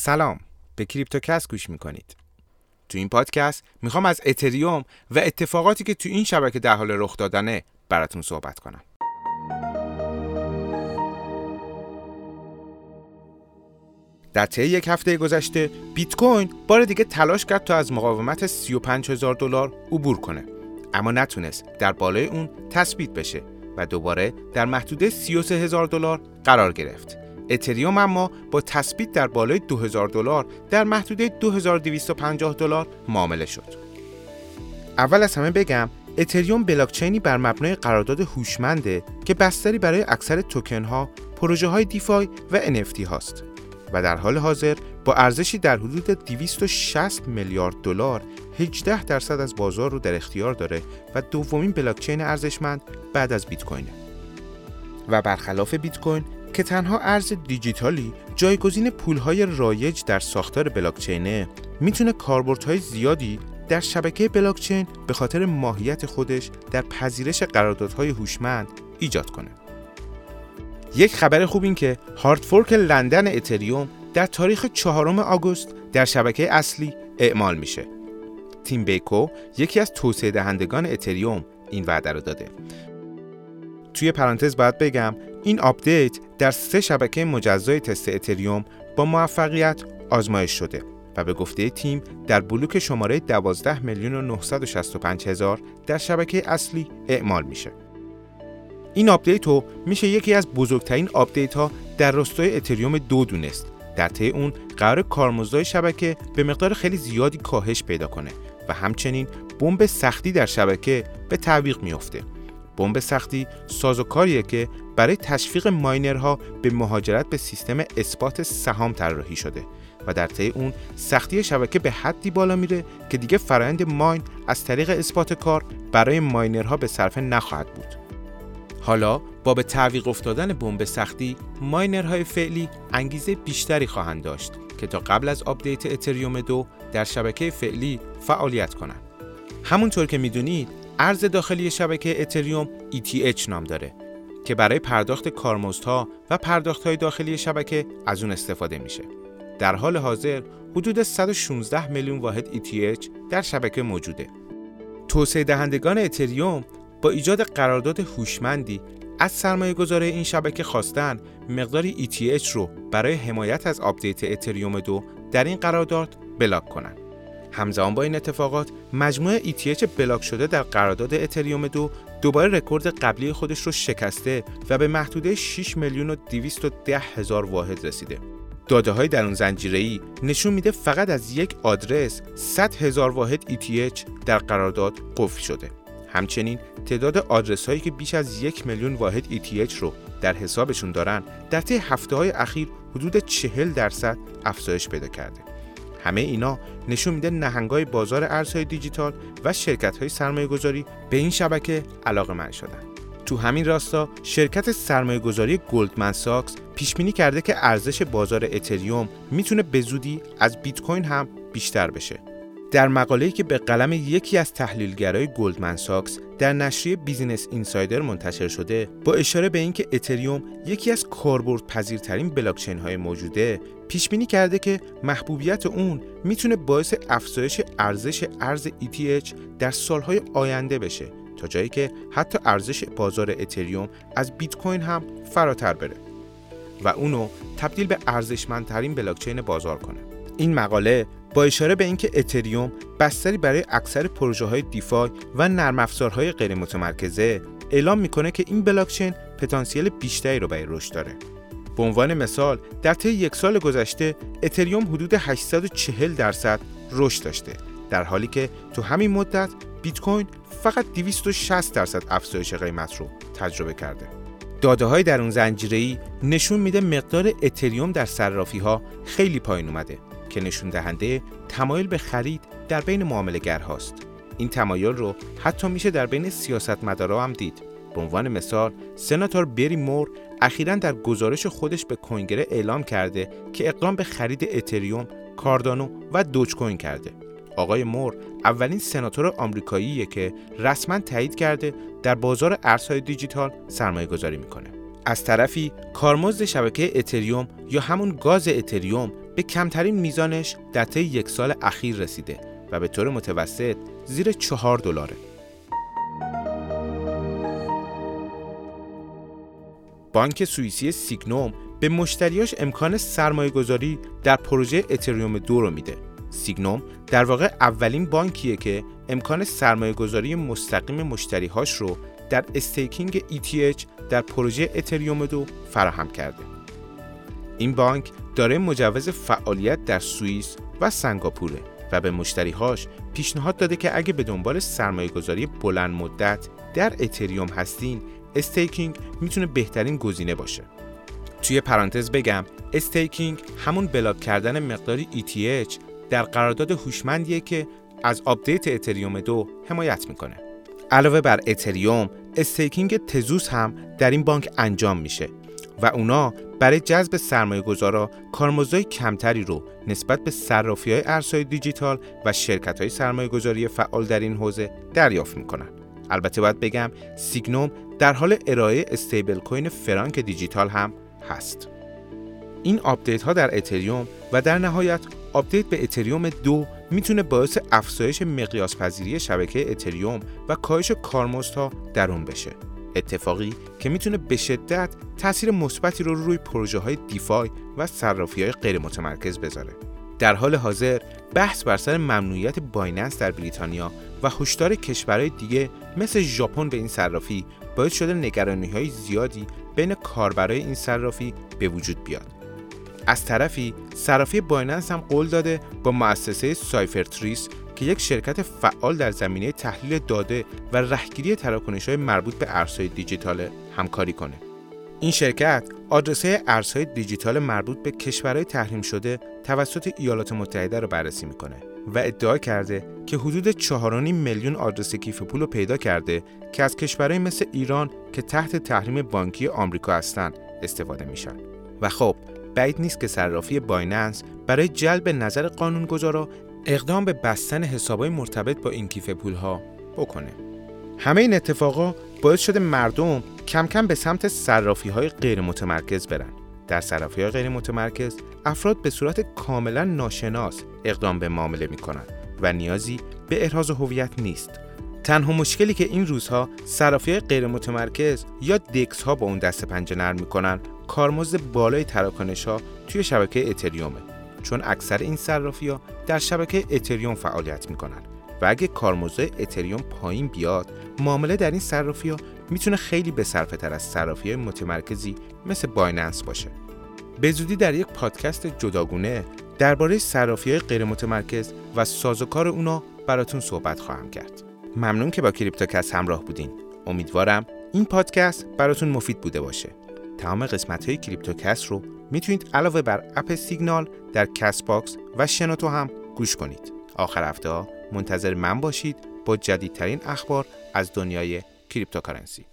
سلام. به کریپتوکس گوش می‌کنید. تو این پادکست می‌خوام از اتریوم و اتفاقاتی که تو این شبکه در حال رخ دادنه براتون صحبت کنم. در طی یک هفته گذشته بیت کوین بار دیگه تلاش کرد تا از مقاومت 35 هزار دلار عبور کنه. اما نتونست در بالای اون تثبیت بشه و دوباره در محدوده 33 هزار دلار قرار گرفت. اتریوم اما با تثبیت در بالای 2000 دلار در محدوده 2250 دلار معامله شد. اول از همه بگم اتریوم بلاکچینی بر مبنای قرارداد هوشمنده که بستری برای اکثر توکن ها، پروژه های دیفای و NFT هاست و در حال حاضر با ارزشی در حدود 260 میلیارد دلار 18 درصد از بازار رو در اختیار داره و دومین بلاکچین ارزشمند بعد از بیت کوینه. و برخلاف بیت کوین که تنها ارز دیجیتالی جایگزین پولهای رایج در ساختار بلاکچینه می‌تونه کاربردهای زیادی در شبکه بلاکچین به خاطر ماهیت خودش در پذیرش قراردادهای هوشمند ایجاد کنه. یک خبر خوب این که hard fork لندن اتریوم در تاریخ چهارم آگوست در شبکه اصلی اعمال میشه. تیم بیکو یکی از توسعه دهندگان اتریوم این وعده رو داده. توی پرانتز باید بگم این آپدیت در سه شبکه مجزای تست اتریوم با موفقیت آزمایش شده و به گفته تیم در بلوک شماره 12 میلیون و 965 هزار در شبکه اصلی اعمال میشه. این آپدیت رو میشه یکی از بزرگترین آپدیت ها در راستای اتریوم دو دونست. در طی اون قرار کارمزدهای شبکه به مقدار خیلی زیادی کاهش پیدا کنه و همچنین بمب سختی در شبکه به تعویق میافته. بمب سختی سازوکاریه که برای تشویق ماینرها به مهاجرت به سیستم اثبات سهام طراحی شده و در طی اون سختی شبکه به حدی بالا میره که دیگه فرایند mine از طریق اثبات کار برای ماینرها به صرفه نخواهد بود. حالا با به تعویق افتادن بمب سختی ماینرهای فعلی انگیزه بیشتری خواهند داشت که تا قبل از آپدیت اتریوم دو در شبکه فعلی فعالیت کنند. همونطور که می‌دونید ارز داخلی شبکه اتریوم ETH نام داره که برای پرداخت کارمزدها و پرداختهای داخلی شبکه از اون استفاده میشه. در حال حاضر حدود 116 میلیون واحد ETH در شبکه موجوده. توسعه دهندگان اتریوم با ایجاد قرارداد هوشمندی از سرمایه گذارای این شبکه خواستن مقداری ETH رو برای حمایت از آپدیت اتریوم دو در این قرارداد block کنند. همزمان با این اتفاقات مجموع ETH بلاک شده در قرارداد اتریوم دو دوباره رکورد قبلی خودش رو شکسته و به محدوده 6 میلیون و 210 هزار واحد رسیده. داده های در اون زنجیره ای نشون میده فقط از یک آدرس 100 هزار واحد ETH در قرارداد قفل شده. همچنین تعداد آدرس هایی که بیش از یک میلیون واحد ETH رو در حسابشون دارن در طی هفته های اخیر حدود 40 درصد افزایش پیدا کرده. همه اینا نشون میده نهنگای بازار ارزهای دیجیتال و شرکت های سرمایه گذاری به این شبکه علاقه‌مند شدن. تو همین راستا شرکت سرمایه گذاری گلدمن ساکس پیش بینی کرده که ارزش بازار اتریوم می‌تونه به زودی از بیت کوین هم بیشتر بشه. در مقاله‌ای که به قلم یکی از تحلیلگرای گلدمن ساکس در نشریه بیزینس اینسایدر منتشر شده با اشاره به اینکه اتریوم یکی از کاربرد پذیرترین بلاکچین های موجوده پیش بینی کرده که محبوبیت اون می‌تونه باعث افزایش ارزش ارز ETH در سالهای آینده بشه تا جایی که حتی ارزش بازار اتریوم از بیت کوین هم فراتر بره و اونو تبدیل به ارزشمندترین بلاکچین بازار کنه. این مقاله با اشاره به اینکه اتریوم بستری برای اکثر پروژه های دیفای و نرم افزارهای غیر متمرکزه اعلام می‌کنه که این بلاکچین پتانسیل بیشتری رو برای رشد داره. به عنوان مثال در طی یک سال گذشته اتریوم حدود 840 درصد رشد داشته در حالی که تو همین مدت بیت کوین فقط 260 درصد افزایش قیمت رو تجربه کرده. داده های در اون زنجیره نشون میده مقدار اتریوم در صرافی ها خیلی پایین اومده که نشون دهنده تمایل به خرید در بین معامله هاست. این تمایل رو حتی میشه در بین سیاستمدارا هم دید. به عنوان مثال سناتور بری مور اخیرا در گزارش خودش به کنگره اعلام کرده که اقدام به خرید اتریوم، کاردانو و دوج کوین کرده. آقای مور اولین سناتور آمریکاییه که رسما تایید کرده در بازار ارزهای دیجیتال سرمایه گذاری می‌کنه. از طرفی کارمزد شبکه اتریوم یا همون گاز اتریوم به کمترین میزانش در طی یک سال اخیر رسیده و به طور متوسط زیر چهار دلاره. بانک سوئیسی سیگنوم به مشتریاش امکان سرمایه گذاری در پروژه اتریوم دو رو میده. سیگنوم در واقع اولین بانکیه که امکان سرمایه گذاری مستقیم مشتریهاش رو در staking ETH در پروژه اتریوم دو فراهم کرده. این بانک داره مجوز فعالیت در سوئیس و سنگاپوره و به مشتریهاش پیشنهاد داده که اگه به دنبال سرمایه گذاری بلند مدت در اتریوم هستین staking می‌تونه بهترین گزینه باشه. توی پرانتز بگم staking همون block کردن مقداری ETH در قرارداد هوشمندیه که از آپدیت اتریوم دو حمایت می‌کنه. علاوه بر اتریوم، staking تزوس هم در این بانک انجام میشه و اونا برای جذب سرمایه گذارا کارمزدهای کمتری رو نسبت به صرافی های ارزهای دیجیتال و شرکت های سرمایه گذاری فعال در این حوزه دریافت می‌کنن. البته باید بگم سیگنوم در حال ارائه stablecoin فرانک دیجیتال هم هست. این آپدیت ها در اتریوم و در نهایت آپدیت به اتریوم دو می‌تونه باعث افزایش مقیاس پذیری شبکه اتریوم و کاهش کارمزدها در اون بشه. اتفاقی که می‌تونه به شدت تاثیر مثبتی رو روی پروژه های DeFi و صرافی های غیر متمرکز بذاره. در حال حاضر بحث بر سر ممنوعیت بایننس در بریتانیا و هشدار کشورهای دیگه مثل ژاپن به این صرافی باعث شده نگرانی های زیادی بین کاربرای این صرافی به وجود بیاد. از طرفی صرافی بایننس هم قول داده با مؤسسه سایفرتریس که یک شرکت فعال در زمینه تحلیل داده و رهگیری تراکنش های مربوط به ارزهای دیجیتال همکاری کنه. این شرکت آدرسه ارزهای دیجیتال مربوط به کشورهای تحریم شده توسط ایالات متحده را بررسی می‌کنه و ادعا کرده که حدود 4.5 میلیون آدرس کیف پول رو پیدا کرده که از کشورهای مثل ایران که تحت تحریم بانکی آمریکا هستند استفاده میشن. و خب بعید نیست که صرافی بایننس برای جلب نظر قانونگذارا اقدام به بستن حسابهای مرتبط با این کیف پولها بکنه. همه این اتفاقا باعث شده مردم کم کم به سمت صرافی های غیر متمرکز برن. در صرافی های غیر متمرکز افراد به صورت کاملا ناشناس اقدام به معامله می کنند و نیازی به احراز هویت نیست. تنها مشکلی که این روزها صرافی غیر متمرکز یا دکس ها با اون دست پنجه نرم می‌کنن کارمزد بالای تراکنش ها توی شبکه اتریومه چون اکثر این صرافی ها در شبکه اتریوم فعالیت می‌کنن و اگه کارمزد اتریوم پایین بیاد معامله در این صرافی ها می‌تونه خیلی بهتر از صرافی متمرکزی مثل بایننس باشه. به زودی در یک پادکست جداگونه درباره صرافی های غیر متمرکز و سازوکار اونا براتون صحبت خواهم کرد. ممنون که با کریپتوکست همراه بودین. امیدوارم این پادکست براتون مفید بوده باشه. تمام قسمت های کریپتوکست رو می‌تونید علاوه بر اپ سیگنال در Castbox و شنوتو هم گوش کنید. آخر هفته منتظر من باشید با جدیدترین اخبار از دنیای cryptocurrency.